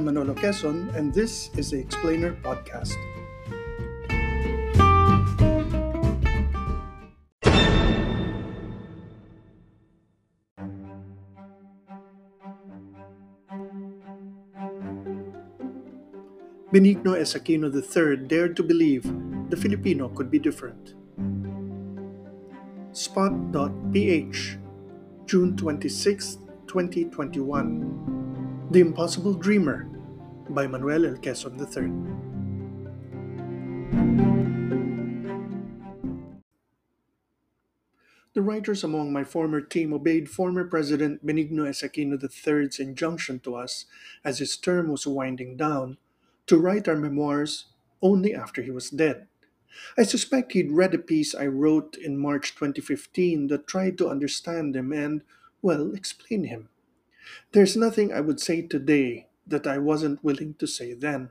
I'm Manolo Quezon, and this is the Explainer Podcast. Benigno S. Aquino III dared to believe the Filipino could be different. Spot.ph, June 26, 2021. The Impossible Dreamer by Manuel L. Quezon III. The writers among my former team obeyed former President Benigno S. Aquino III's injunction to us, as his term was winding down, to write our memoirs only after he was dead. I suspect he'd read a piece I wrote in March 2015 that tried to understand him and, well, explain him. There's nothing I would say today that I wasn't willing to say then.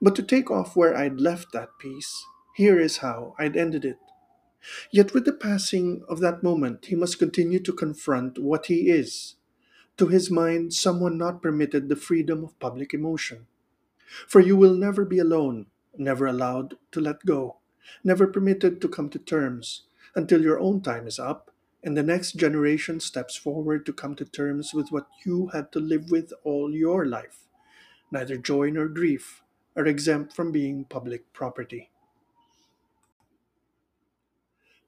But to take off where I'd left that piece, here is how I'd ended it. Yet with the passing of that moment, he must continue to confront what he is. To his mind, someone not permitted the freedom of public emotion. For you will never be alone, never allowed to let go, never permitted to come to terms until your own time is up and the next generation steps forward to come to terms with what you had to live with all your life. Neither joy nor grief are exempt from being public property.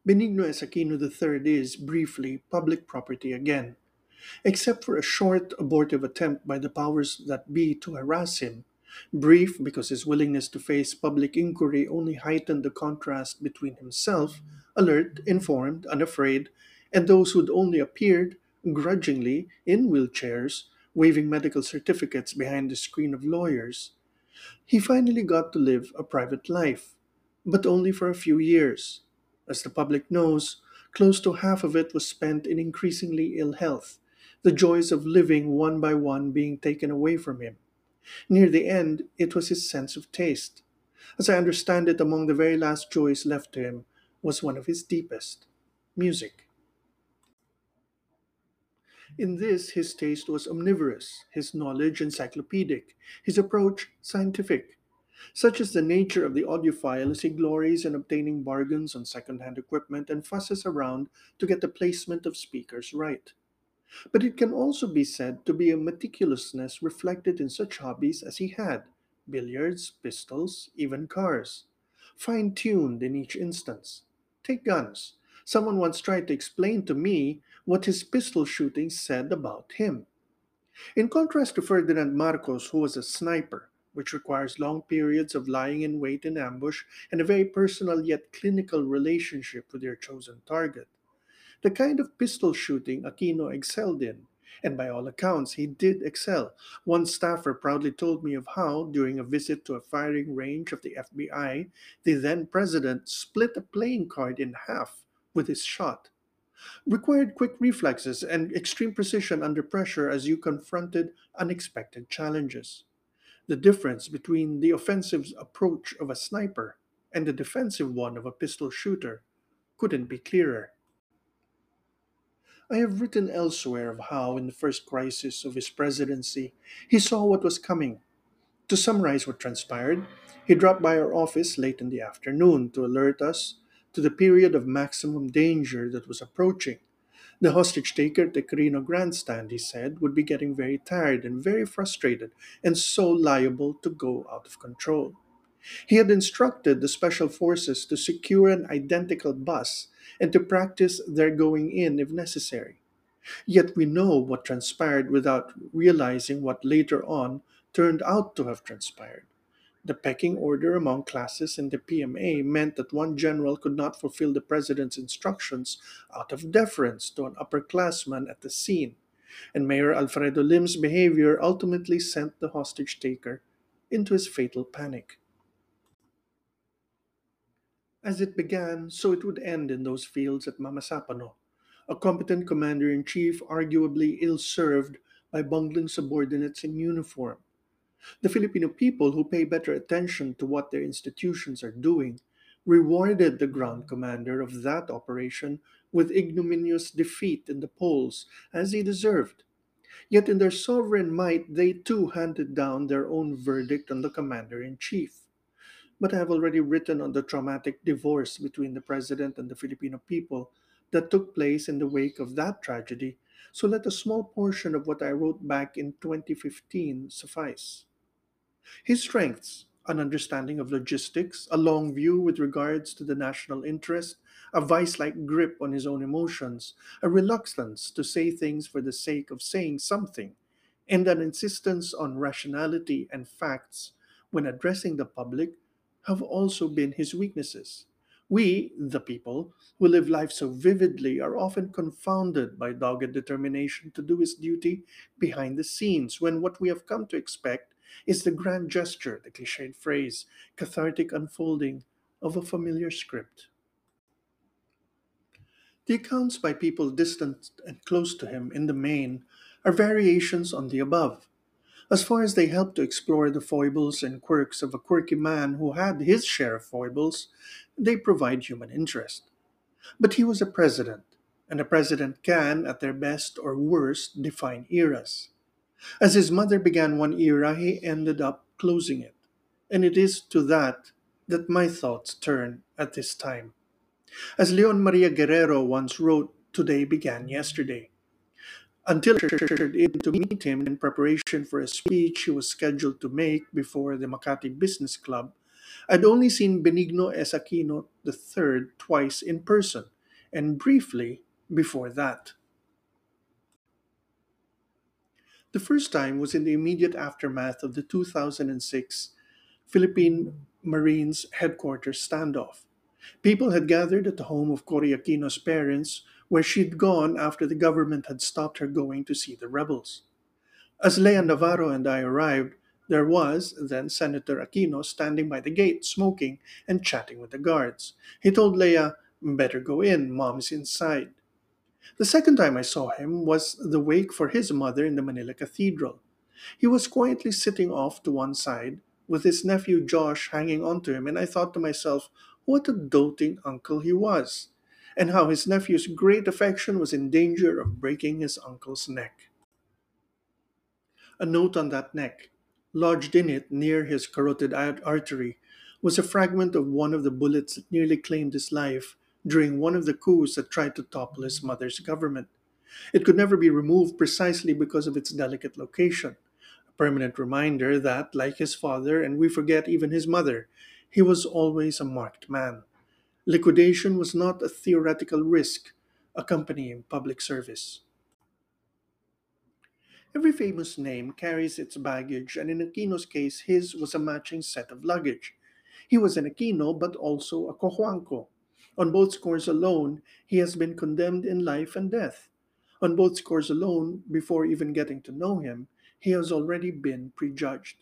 Benigno S. Aquino III is, briefly, public property again. Except for a short abortive attempt by the powers that be to harass him, Brief because his willingness to face public inquiry only heightened the contrast between himself, alert, informed, unafraid, and those who'd only appeared, grudgingly, in wheelchairs, waving medical certificates behind the screen of lawyers. He finally got to live a private life, but only for a few years. As the public knows, close to half of it was spent in increasingly ill health, the joys of living one by one being taken away from him. Near the end, it was his sense of taste. As I understand it, among the very last joys left to him was one of his deepest music. In this, his taste was omnivorous, his knowledge encyclopedic, his approach scientific. Such is the nature of the audiophile as he glories in obtaining bargains on second hand equipment and fusses around to get the placement of speakers right. But it can also be said to be a meticulousness reflected in such hobbies as he had billiards, pistols, even cars. Fine tuned in each instance. Take guns. Someone once tried to explain to me what his pistol shooting said about him. In contrast to Ferdinand Marcos, who was a sniper, which requires long periods of lying in wait in ambush and a very personal yet clinical relationship with your chosen target the kind of pistol shooting Aquino excelled in. And by all accounts, he did excel. One staffer proudly told me of how, during a visit to a firing range of the FBI, the then president split a playing card in half with his shot. Required quick reflexes and extreme precision under pressure as you confronted unexpected challenges. The difference between the offensive approach of a sniper and the defensive one of a pistol shooter couldn't be clearer. I have written elsewhere of how, in the first crisis of his presidency, he saw what was coming. To summarize what transpired, he dropped by our office late in the afternoon to alert us to the period of maximum danger that was approaching. The hostage taker at the Quirino grandstand, he said, would be getting very tired and very frustrated and so liable to go out of control. He had instructed the special forces to secure an identical bus and to practice their going in if necessary. Yet we know what transpired without realizing what later on turned out to have transpired. The pecking order among classes in the PMA meant that one general could not fulfill the president's instructions out of deference to an upperclassman at the scene, and Mayor Alfredo Lim's behavior ultimately sent the hostage taker into his fatal panic. As it began, so it would end in those fields at Mamasapano, a competent commander in chief arguably ill served by bungling subordinates in uniform. The Filipino people, who pay better attention to what their institutions are doing, rewarded the ground commander of that operation with ignominious defeat in the polls, as he deserved. Yet, in their sovereign might, they too handed down their own verdict on the commander in chief. But I have already written on the traumatic divorce between the president and the Filipino people that took place in the wake of that tragedy, so let a small portion of what I wrote back in 2015 suffice. His strengths an understanding of logistics, a long view with regards to the national interest, a vice like grip on his own emotions, a reluctance to say things for the sake of saying something, and an insistence on rationality and facts when addressing the public have also been his weaknesses. We, the people, who live life so vividly, are often confounded by dogged determination to do his duty behind the scenes, when what we have come to expect is the grand gesture, the cliched phrase, cathartic unfolding of a familiar script. The accounts by people distant and close to him, in the main, are variations on the above. As far as they help to explore the foibles and quirks of a quirky man who had his share of foibles, they provide human interest. But he was a president, and a president can, at their best or worst, define eras. As his mother began one era, he ended up closing it. And it is to that that my thoughts turn at this time. As Leon Maria Guerrero once wrote, today began yesterday. Until I entered in to meet him in preparation for a speech he was scheduled to make before the Makati Business Club, I'd only seen Benigno S. Aquino III twice in person, and briefly before that. The first time was in the immediate aftermath of the 2006 Philippine Marines headquarters standoff. People had gathered at the home of Cory Aquino's parents, where she'd gone after the government had stopped her going to see the rebels. As Lea Navarro and I arrived, there was, then Senator Aquino, standing by the gate, smoking and chatting with the guards. He told Lea, Better go in, mom's inside. The second time I saw him was the wake for his mother in the Manila Cathedral. He was quietly sitting off to one side, with his nephew Josh hanging on to him, and I thought to myself, what a doting uncle he was, and how his nephew's great affection was in danger of breaking his uncle's neck. A note on that neck, lodged in it near his carotid artery, was a fragment of one of the bullets that nearly claimed his life during one of the coups that tried to topple his mother's government. It could never be removed precisely because of its delicate location, a permanent reminder that, like his father, and we forget even his mother, he was always a marked man. Liquidation was not a theoretical risk accompanying public service. Every famous name carries its baggage, and in Aquino's case, his was a matching set of luggage. He was an Aquino, but also a Cojuangco, on both scores alone, he has been condemned in life and death. On both scores alone, before even getting to know him, he has already been prejudged.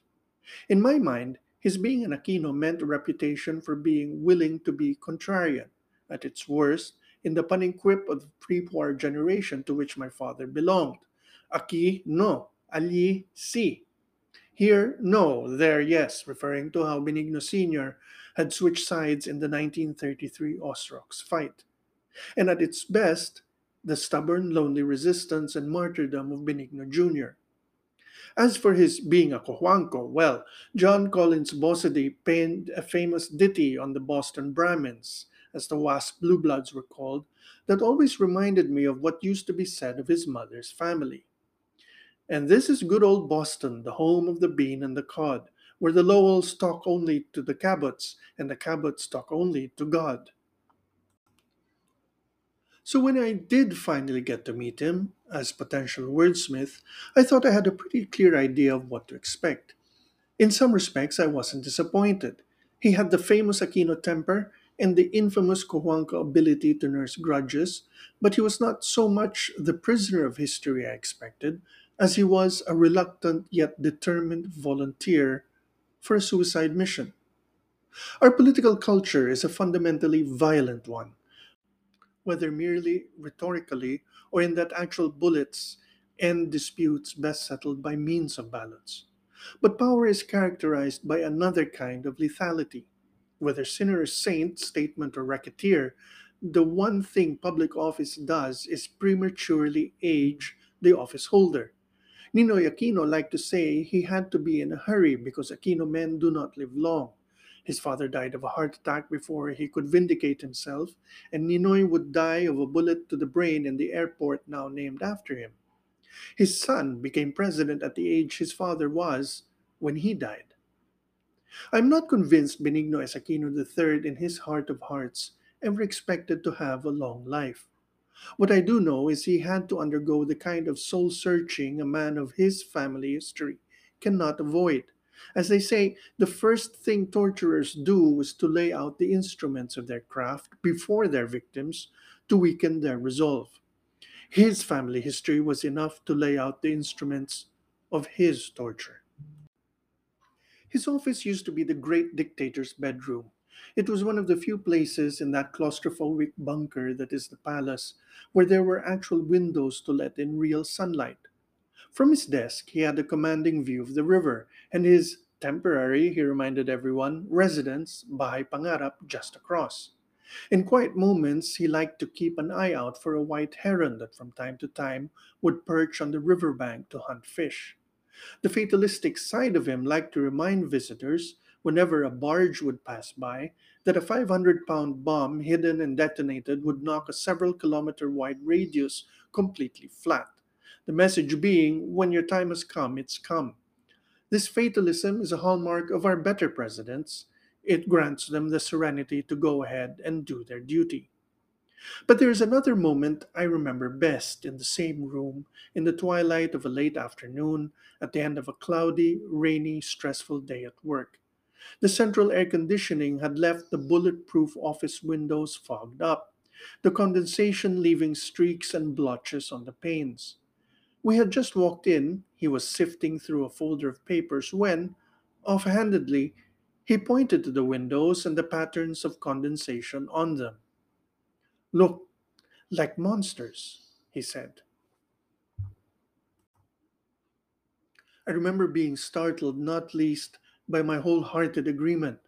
In my mind, his being an Aquino meant a reputation for being willing to be contrarian, at its worst, in the punning quip of the pre-war generation to which my father belonged. Aquí, no. Allí, sí. Here, no. There, yes, referring to how Benigno Sr had switched sides in the 1933 Osrox fight. And at its best, the stubborn, lonely resistance and martyrdom of Benigno Jr. As for his being a Cojuangco, well, John Collins Bossidy penned a famous ditty on the Boston Brahmins, as the Wasp Blue Bloods were called, that always reminded me of what used to be said of his mother's family. And this is good old Boston, the home of the bean and the cod, where the Lowells talk only to the Cabots and the Cabots talk only to God. So when I did finally get to meet him as potential wordsmith, I thought I had a pretty clear idea of what to expect. In some respects, I wasn't disappointed. He had the famous Aquino temper and the infamous Cojuangco ability to nurse grudges, but he was not so much the prisoner of history I expected as he was a reluctant yet determined volunteer for a suicide mission. Our political culture is a fundamentally violent one, whether merely rhetorically or in that actual bullets end disputes best settled by means of ballots. But power is characterized by another kind of lethality. Whether sinner or saint, statement or racketeer, the one thing public office does is prematurely age the office holder. Ninoy Aquino liked to say he had to be in a hurry because Aquino men do not live long. His father died of a heart attack before he could vindicate himself, and Ninoy would die of a bullet to the brain in the airport now named after him. His son became president at the age his father was when he died. I'm not convinced Benigno S. Aquino III, in his heart of hearts, ever expected to have a long life. What I do know is he had to undergo the kind of soul searching a man of his family history cannot avoid. As they say, the first thing torturers do is to lay out the instruments of their craft before their victims to weaken their resolve. His family history was enough to lay out the instruments of his torture. His office used to be the great dictator's bedroom. It was one of the few places in that claustrophobic bunker that is the palace where there were actual windows to let in real sunlight. From his desk, he had a commanding view of the river and his temporary, he reminded everyone, residence, Bahay Pangarap, just across. In quiet moments, he liked to keep an eye out for a white heron that from time to time would perch on the riverbank to hunt fish. The fatalistic side of him liked to remind visitors, whenever a barge would pass by, that a 500 pound bomb hidden and detonated would knock a several kilometer wide radius completely flat. The message being, when your time has come, it's come. This fatalism is a hallmark of our better presidents. It grants them the serenity to go ahead and do their duty. But there is another moment I remember best in the same room, in the twilight of a late afternoon, at the end of a cloudy, rainy, stressful day at work. The central air conditioning had left the bulletproof office windows fogged up, the condensation leaving streaks and blotches on the panes. We had just walked in, he was sifting through a folder of papers when, offhandedly, he pointed to the windows and the patterns of condensation on them. Look, like monsters, he said. I remember being startled, not least by my wholehearted agreement.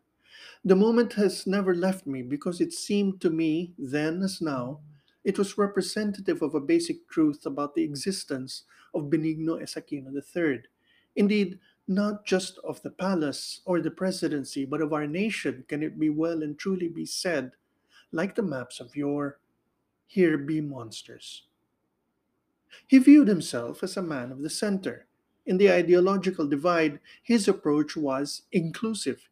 The moment has never left me because it seemed to me, then as now, it was representative of a basic truth about the existence of Benigno S. Aquino III. Indeed, not just of the palace or the presidency, but of our nation can it be well and truly be said like the maps of yore, here be monsters. He viewed himself as a man of the center. In the ideological divide, his approach was inclusive.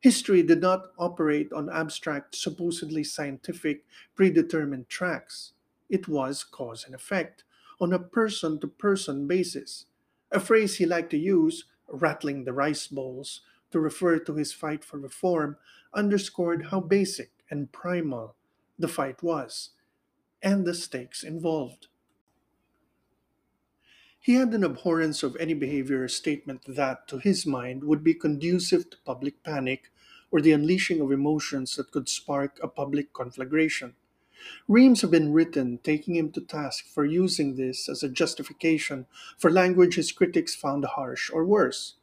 History did not operate on abstract, supposedly scientific, predetermined tracks. It was cause and effect, on a person to person basis. A phrase he liked to use, rattling the rice bowls, to refer to his fight for reform, underscored how basic and primal the fight was, and the stakes involved. He had an abhorrence of any behavior or statement that, to his mind, would be conducive to public panic or the unleashing of emotions that could spark a public conflagration. Reams have been written taking him to task for using this as a justification for language his critics found harsh or worse.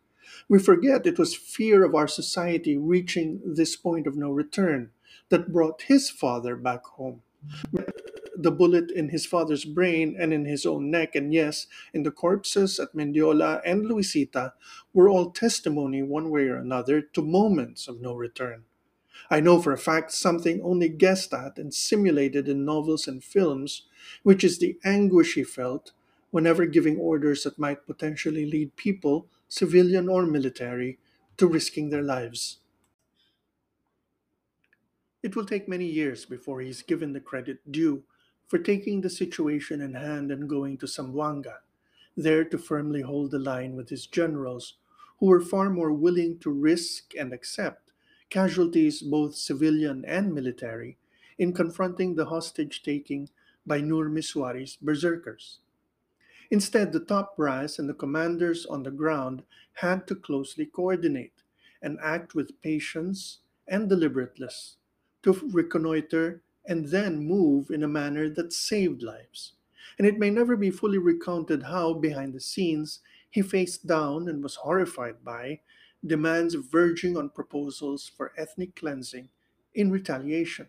We forget it was fear of our society reaching this point of no return that brought his father back home. The bullet in his father's brain and in his own neck, and yes, in the corpses at Mendiola and Luisita, were all testimony, one way or another, to moments of no return. I know for a fact something only guessed at and simulated in novels and films, which is the anguish he felt whenever giving orders that might potentially lead people civilian or military, to risking their lives. It will take many years before he is given the credit due for taking the situation in hand and going to Zamboanga, there to firmly hold the line with his generals, who were far more willing to risk and accept casualties, both civilian and military, in confronting the hostage taking by Nur Misuari's berserkers. Instead, the top brass and the commanders on the ground had to closely coordinate and act with patience and deliberateness to reconnoiter and then move in a manner that saved lives. And it may never be fully recounted how, behind the scenes, he faced down and was horrified by demands verging on proposals for ethnic cleansing in retaliation.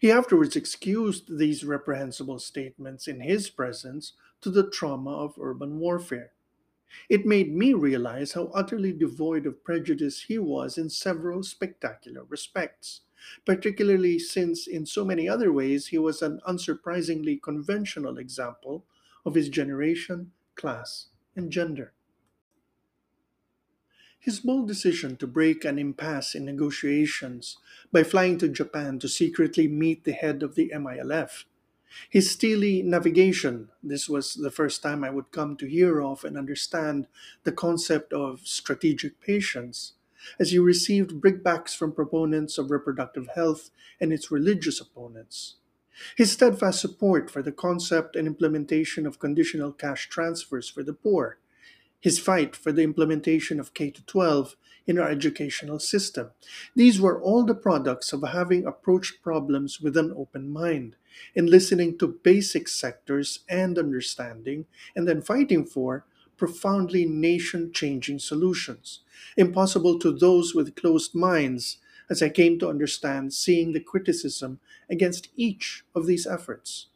He afterwards excused these reprehensible statements in his presence to the trauma of urban warfare. It made me realize how utterly devoid of prejudice he was in several spectacular respects, particularly since, in so many other ways, he was an unsurprisingly conventional example of his generation, class, and gender. His bold decision to break an impasse in negotiations by flying to Japan to secretly meet the head of the MILF his steely navigation, this was the first time I would come to hear of and understand the concept of strategic patience, as he received brickbats from proponents of reproductive health and its religious opponents. His steadfast support for the concept and implementation of conditional cash transfers for the poor, his fight for the implementation of K 12 in our educational system. These were all the products of having approached problems with an open mind and listening to basic sectors and understanding, and then fighting for profoundly nation changing solutions, impossible to those with closed minds, as I came to understand seeing the criticism against each of these efforts.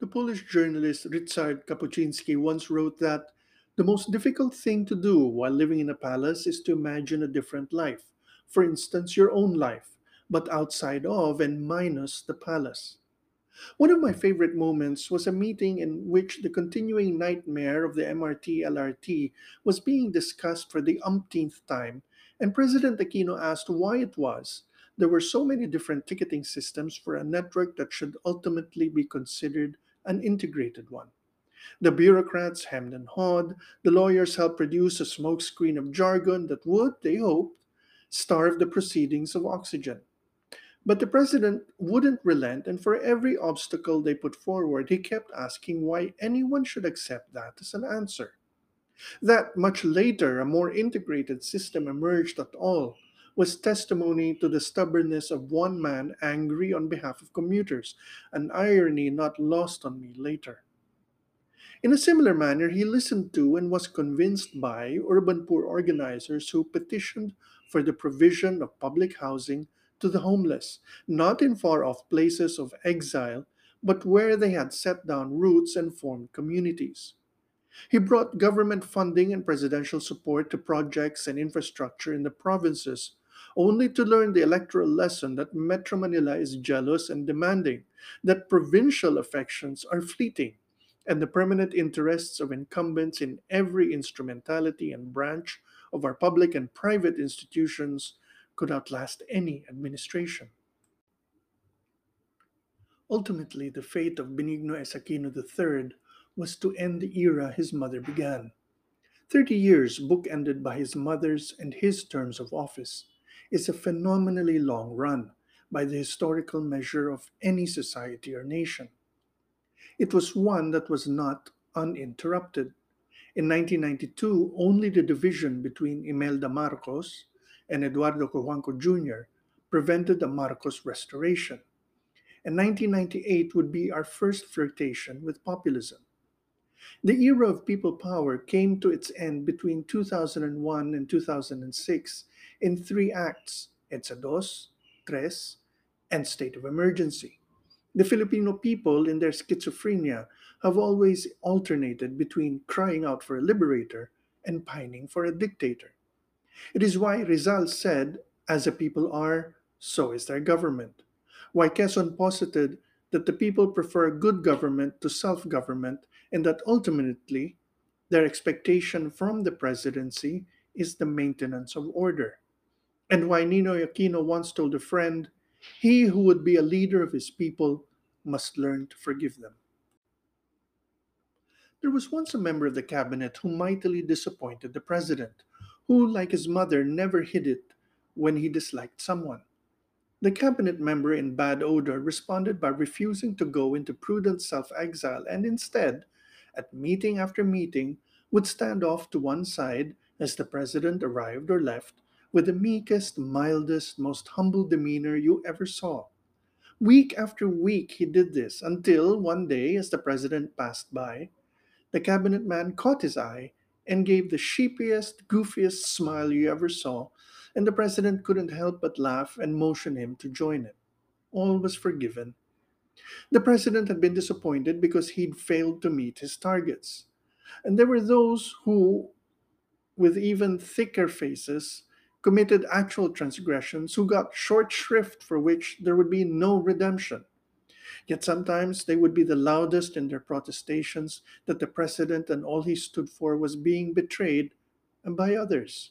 The Polish journalist Ryszard Kapuscinski once wrote that the most difficult thing to do while living in a palace is to imagine a different life, for instance, your own life, but outside of and minus the palace. One of my favorite moments was a meeting in which the continuing nightmare of the MRT LRT was being discussed for the umpteenth time, and President Aquino asked why it was there were so many different ticketing systems for a network that should ultimately be considered an integrated one. The bureaucrats hemmed and hawed, the lawyers helped produce a smokescreen of jargon that would, they hoped, starve the proceedings of oxygen. But the president wouldn't relent, and for every obstacle they put forward, he kept asking why anyone should accept that as an answer. That much later a more integrated system emerged at all was testimony to the stubbornness of one man angry on behalf of commuters, an irony not lost on me later. In a similar manner, he listened to and was convinced by urban poor organizers who petitioned for the provision of public housing to the homeless, not in far off places of exile, but where they had set down roots and formed communities. He brought government funding and presidential support to projects and infrastructure in the provinces only to learn the electoral lesson that Metro Manila is jealous and demanding, that provincial affections are fleeting, and the permanent interests of incumbents in every instrumentality and branch of our public and private institutions could outlast any administration. Ultimately, the fate of Benigno. Aquino III was to end the era his mother began. Thirty years bookended by his mother's and his terms of office is a phenomenally long run by the historical measure of any society or nation. It was one that was not uninterrupted. In 1992, only the division between Imelda Marcos and Eduardo Cojuangco Jr. prevented the Marcos restoration. And 1998 would be our first flirtation with populism. The era of people power came to its end between 2001 and 2006 in three acts EDSA dos, tres, and state of emergency. The Filipino people, in their schizophrenia, have always alternated between crying out for a liberator and pining for a dictator. It is why Rizal said, As the people are, so is their government. Why Quezon posited that the people prefer good government to self government and that ultimately their expectation from the presidency is the maintenance of order and why Ninoy Aquino once told a friend, He who would be a leader of his people must learn to forgive them. There was once a member of the cabinet who mightily disappointed the president, who, like his mother, never hid it when he disliked someone. The cabinet member in bad odor responded by refusing to go into prudent self exile and instead, at meeting after meeting, would stand off to one side as the president arrived or left with the meekest, mildest, most humble demeanor you ever saw. Week after week he did this until one day, as the president passed by, the cabinet man caught his eye and gave the sheepiest, goofiest smile you ever saw, and the president couldn't help but laugh and motion him to join it. All was forgiven. The president had been disappointed because he'd failed to meet his targets. And there were those who, with even thicker faces, committed actual transgressions who got short shrift for which there would be no redemption. Yet sometimes they would be the loudest in their protestations that the president and all he stood for was being betrayed and by others.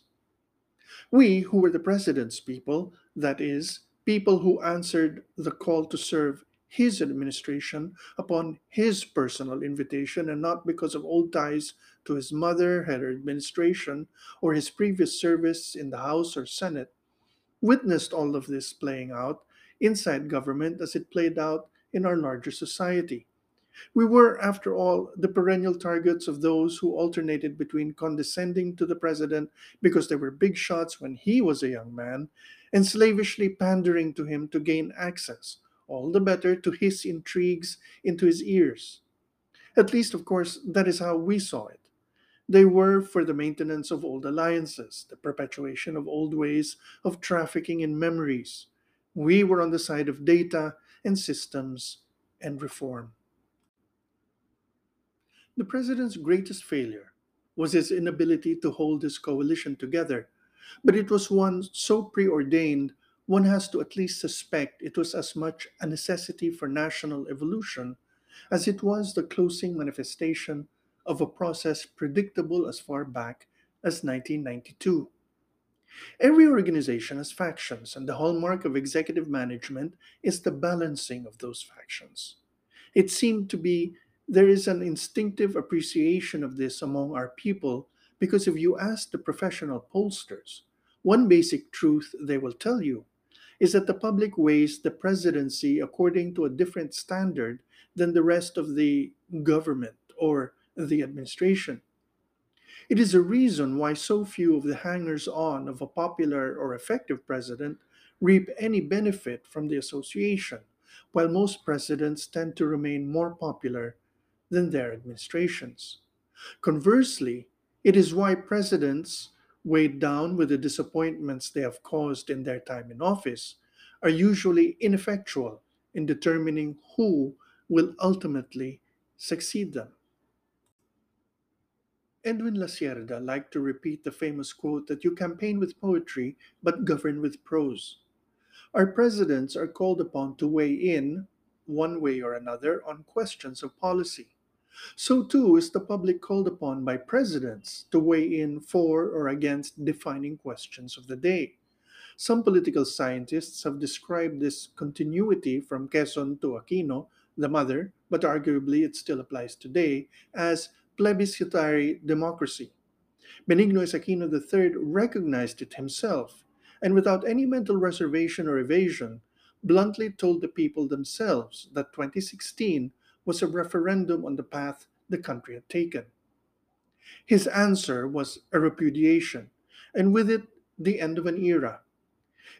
We, who were the president's people, that is, people who answered the call to serve his administration upon his personal invitation and not because of old ties to his mother, her administration, or his previous service in the House or Senate, witnessed all of this playing out inside government as it played out in our larger society. We were, after all, the perennial targets of those who alternated between condescending to the president because they were big shots when he was a young man and slavishly pandering to him to gain access, all the better to hiss intrigues into his ears. At least, of course, that is how we saw it. They were for the maintenance of old alliances, the perpetuation of old ways of trafficking in memories. We were on the side of data and systems and reform. The president's greatest failure was his inability to hold his coalition together, but it was one so preordained one has to at least suspect it was as much a necessity for national evolution as it was the closing manifestation of a process predictable as far back as 1992. Every organization has factions, and the hallmark of executive management is the balancing of those factions. It seemed to be there is an instinctive appreciation of this among our people because if you ask the professional pollsters, one basic truth they will tell you is that the public weighs the presidency according to a different standard than the rest of the government or the administration. It is a reason why so few of the hangers on of a popular or effective president reap any benefit from the association, while most presidents tend to remain more popular than their administrations. Conversely, it is why presidents, weighed down with the disappointments they have caused in their time in office, are usually ineffectual in determining who will ultimately succeed them. Edwin Lacierda liked to repeat the famous quote that you campaign with poetry but govern with prose. Our presidents are called upon to weigh in, one way or another, on questions of policy. So too is the public called upon by presidents to weigh in for or against defining questions of the day. Some political scientists have described this continuity from Quezon to Aquino, the mother, but arguably it still applies today, as plebiscitary democracy. Benigno Aquino III recognized it himself, and without any mental reservation or evasion, bluntly told the people themselves that 2016 was a referendum on the path the country had taken. His answer was a repudiation, and with it, the end of an era.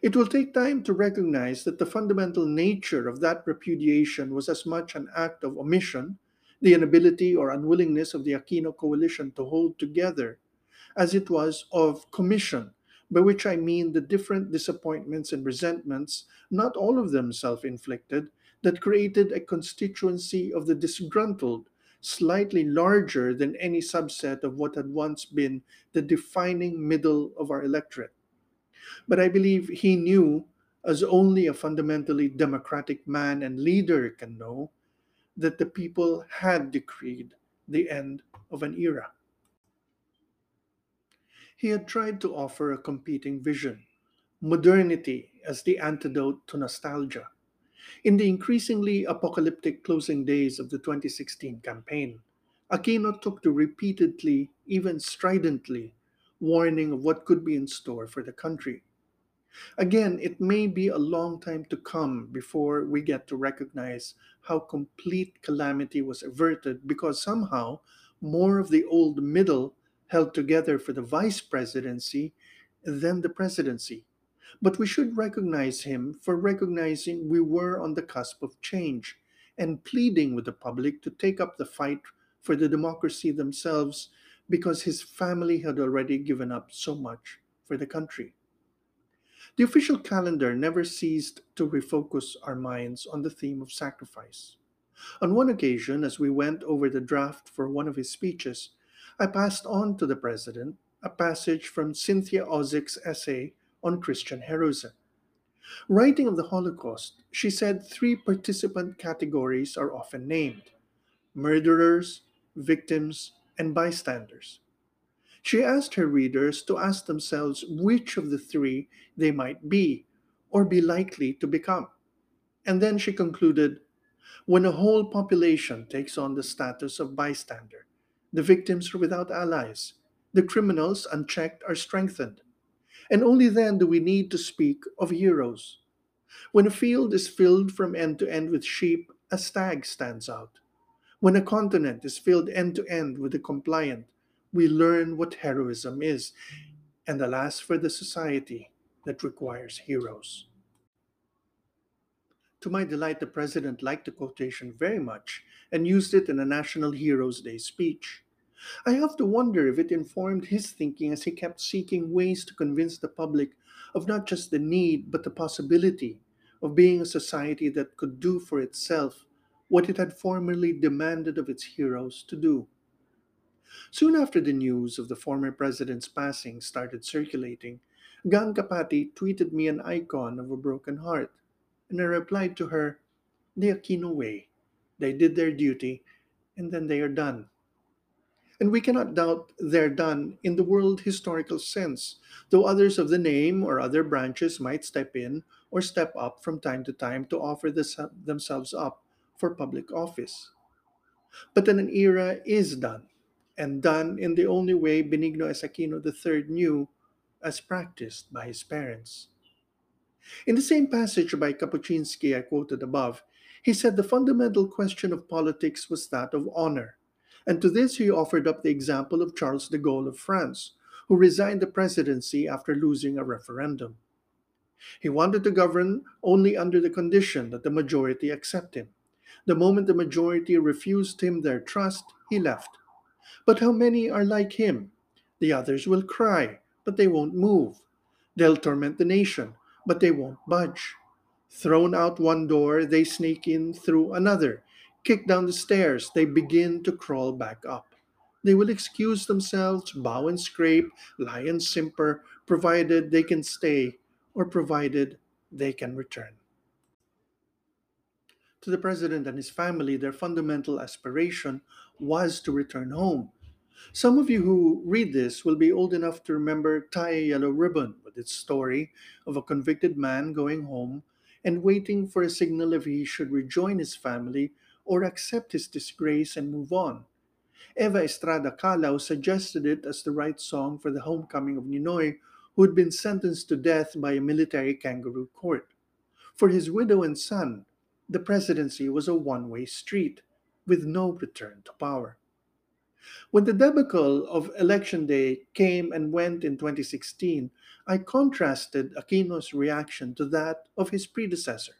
It will take time to recognize that the fundamental nature of that repudiation was as much an act of omission the inability or unwillingness of the Aquino coalition to hold together, as it was of commission, by which I mean the different disappointments and resentments, not all of them self inflicted, that created a constituency of the disgruntled, slightly larger than any subset of what had once been the defining middle of our electorate. But I believe he knew, as only a fundamentally democratic man and leader can know, that the people had decreed the end of an era. He had tried to offer a competing vision modernity as the antidote to nostalgia. In the increasingly apocalyptic closing days of the 2016 campaign, Aquino took to repeatedly, even stridently, warning of what could be in store for the country. Again, it may be a long time to come before we get to recognize how complete calamity was averted because somehow more of the old middle held together for the vice presidency than the presidency. But we should recognize him for recognizing we were on the cusp of change and pleading with the public to take up the fight for the democracy themselves because his family had already given up so much for the country. The official calendar never ceased to refocus our minds on the theme of sacrifice. On one occasion, as we went over the draft for one of his speeches, I passed on to the president a passage from Cynthia Ozick's essay on Christian heroism. Writing of the Holocaust, she said three participant categories are often named murderers, victims, and bystanders. She asked her readers to ask themselves which of the three they might be or be likely to become. And then she concluded when a whole population takes on the status of bystander, the victims are without allies, the criminals unchecked are strengthened. And only then do we need to speak of heroes. When a field is filled from end to end with sheep, a stag stands out. When a continent is filled end to end with the compliant, we learn what heroism is, and alas for the society that requires heroes. To my delight, the president liked the quotation very much and used it in a National Heroes Day speech. I have to wonder if it informed his thinking as he kept seeking ways to convince the public of not just the need, but the possibility of being a society that could do for itself what it had formerly demanded of its heroes to do. Soon after the news of the former president's passing started circulating, Gang Capati tweeted me an icon of a broken heart, and I replied to her, The Aquino way. They did their duty, and then they are done. And we cannot doubt they're done in the world historical sense, though others of the name or other branches might step in or step up from time to time to offer this, themselves up for public office. But then an era is done, and done in the only way Benigno S. Aquino III knew as practiced by his parents. In the same passage by Kapuscinski I quoted above, he said the fundamental question of politics was that of honor and to this he offered up the example of Charles de Gaulle of France, who resigned the presidency after losing a referendum. He wanted to govern only under the condition that the majority accept him. The moment the majority refused him their trust, he left. But how many are like him? The others will cry, but they won't move. They'll torment the nation, but they won't budge. Thrown out one door, they sneak in through another, kick down the stairs, they begin to crawl back up. They will excuse themselves, bow and scrape, lie and simper, provided they can stay or provided they can return. To the president and his family, their fundamental aspiration was to return home. Some of you who read this will be old enough to remember Tie a Yellow Ribbon with its story of a convicted man going home and waiting for a signal if he should rejoin his family or accept his disgrace and move on. Eva Estrada Kalaw suggested it as the right song for the homecoming of Ninoy, who had been sentenced to death by a military kangaroo court. For his widow and son, the presidency was a one way street, with no return to power. When the debacle of Election Day came and went in 2016, I contrasted Aquino's reaction to that of his predecessor.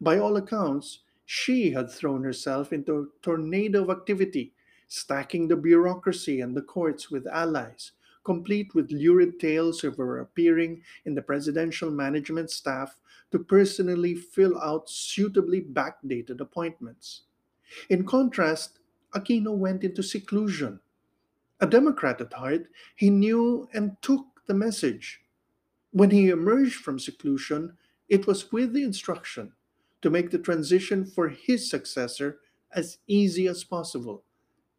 By all accounts, she had thrown herself into a tornado of activity, stacking the bureaucracy and the courts with allies, complete with lurid tales of her appearing in the presidential management staff to personally fill out suitably backdated appointments. In contrast, Aquino went into seclusion. A Democrat at heart, he knew and took the message. When he emerged from seclusion, it was with the instruction to make the transition for his successor as easy as possible,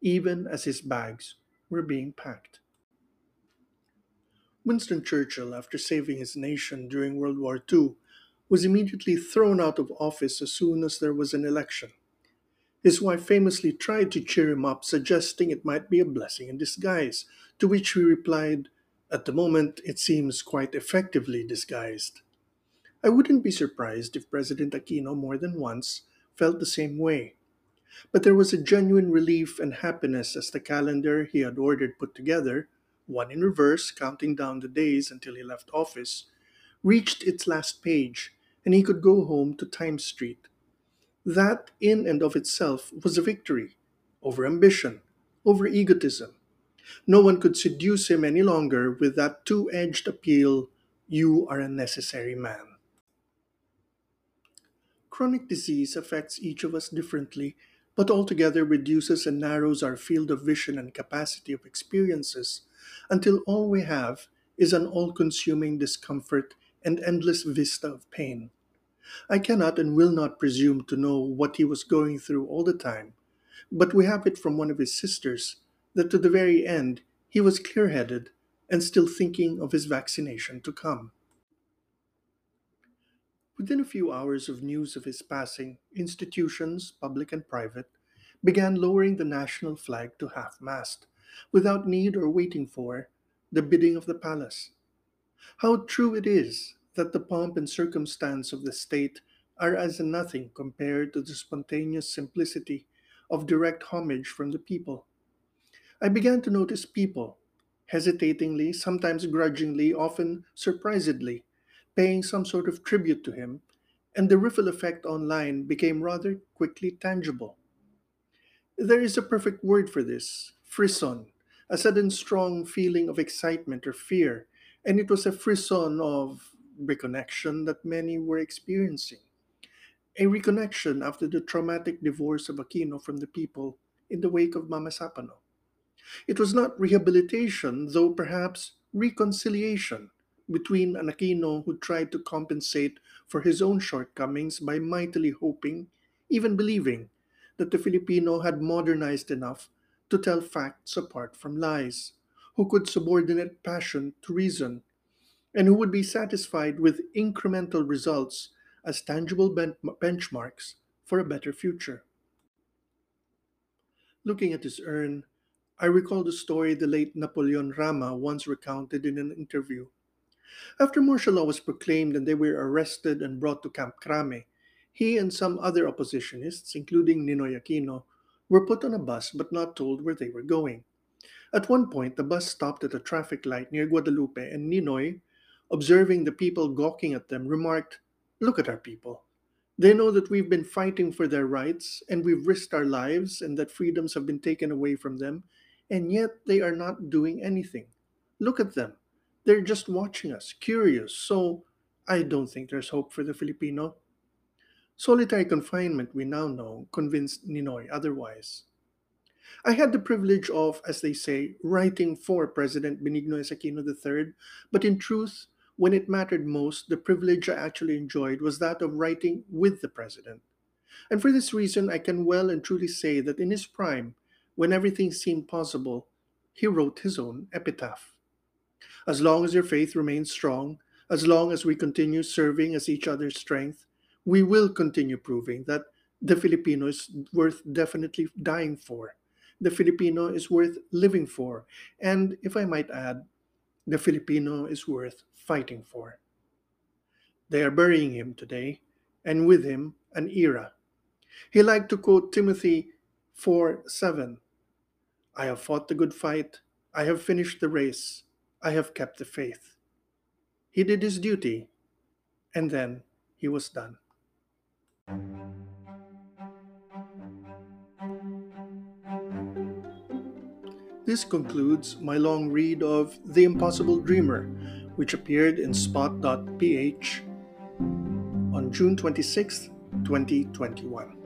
even as his bags were being packed. Winston Churchill, after saving his nation during World War II, was immediately thrown out of office as soon as there was an election. His wife famously tried to cheer him up, suggesting it might be a blessing in disguise, to which he replied, At the moment, it seems quite effectively disguised. I wouldn't be surprised if President Aquino more than once felt the same way. But there was a genuine relief and happiness as the calendar he had ordered put together, one in reverse, counting down the days until he left office, reached its last page, and he could go home to Times Street. That, in and of itself, was a victory over ambition, over egotism. No one could seduce him any longer with that two edged appeal you are a necessary man. Chronic disease affects each of us differently, but altogether reduces and narrows our field of vision and capacity of experiences until all we have is an all consuming discomfort and endless vista of pain. I cannot and will not presume to know what he was going through all the time, but we have it from one of his sisters that to the very end he was clear headed and still thinking of his vaccination to come. Within a few hours of news of his passing, institutions, public and private, began lowering the national flag to half mast, without need or waiting for the bidding of the palace. How true it is that the pomp and circumstance of the state are as nothing compared to the spontaneous simplicity of direct homage from the people. I began to notice people, hesitatingly, sometimes grudgingly, often surprisedly, paying some sort of tribute to him, and the ripple effect online became rather quickly tangible. There is a perfect word for this frisson, a sudden strong feeling of excitement or fear, and it was a frisson of reconnection that many were experiencing. A reconnection after the traumatic divorce of Aquino from the people in the wake of Mamasapano. It was not rehabilitation, though perhaps reconciliation between an Aquino who tried to compensate for his own shortcomings by mightily hoping, even believing, that the Filipino had modernized enough to tell facts apart from lies, who could subordinate passion to reason, and who would be satisfied with incremental results as tangible ben- benchmarks for a better future. Looking at his urn, I recall the story the late Napoleon Rama once recounted in an interview. After martial law was proclaimed and they were arrested and brought to Camp Crame, he and some other oppositionists, including Ninoy Aquino, were put on a bus but not told where they were going. At one point, the bus stopped at a traffic light near Guadalupe, and Ninoy, observing the people gawking at them, remarked, Look at our people. They know that we've been fighting for their rights and we've risked our lives and that freedoms have been taken away from them, and yet they are not doing anything. Look at them. They're just watching us, curious. So I don't think there's hope for the Filipino. Solitary confinement, we now know, convinced Ninoy otherwise. I had the privilege of, as they say, writing for President Benigno Aquino III, but in truth, when it mattered most, the privilege I actually enjoyed was that of writing with the president. And for this reason, I can well and truly say that in his prime, when everything seemed possible, he wrote his own epitaph. As long as your faith remains strong, as long as we continue serving as each other's strength, we will continue proving that the Filipino is worth definitely dying for. The Filipino is worth living for. And if I might add, the Filipino is worth fighting for. They are burying him today, and with him, an era. He liked to quote Timothy 4 7. I have fought the good fight, I have finished the race, I have kept the faith. He did his duty, and then he was done. This concludes my long read of The Impossible Dreamer, which appeared in Spot.ph on June 26, 2021.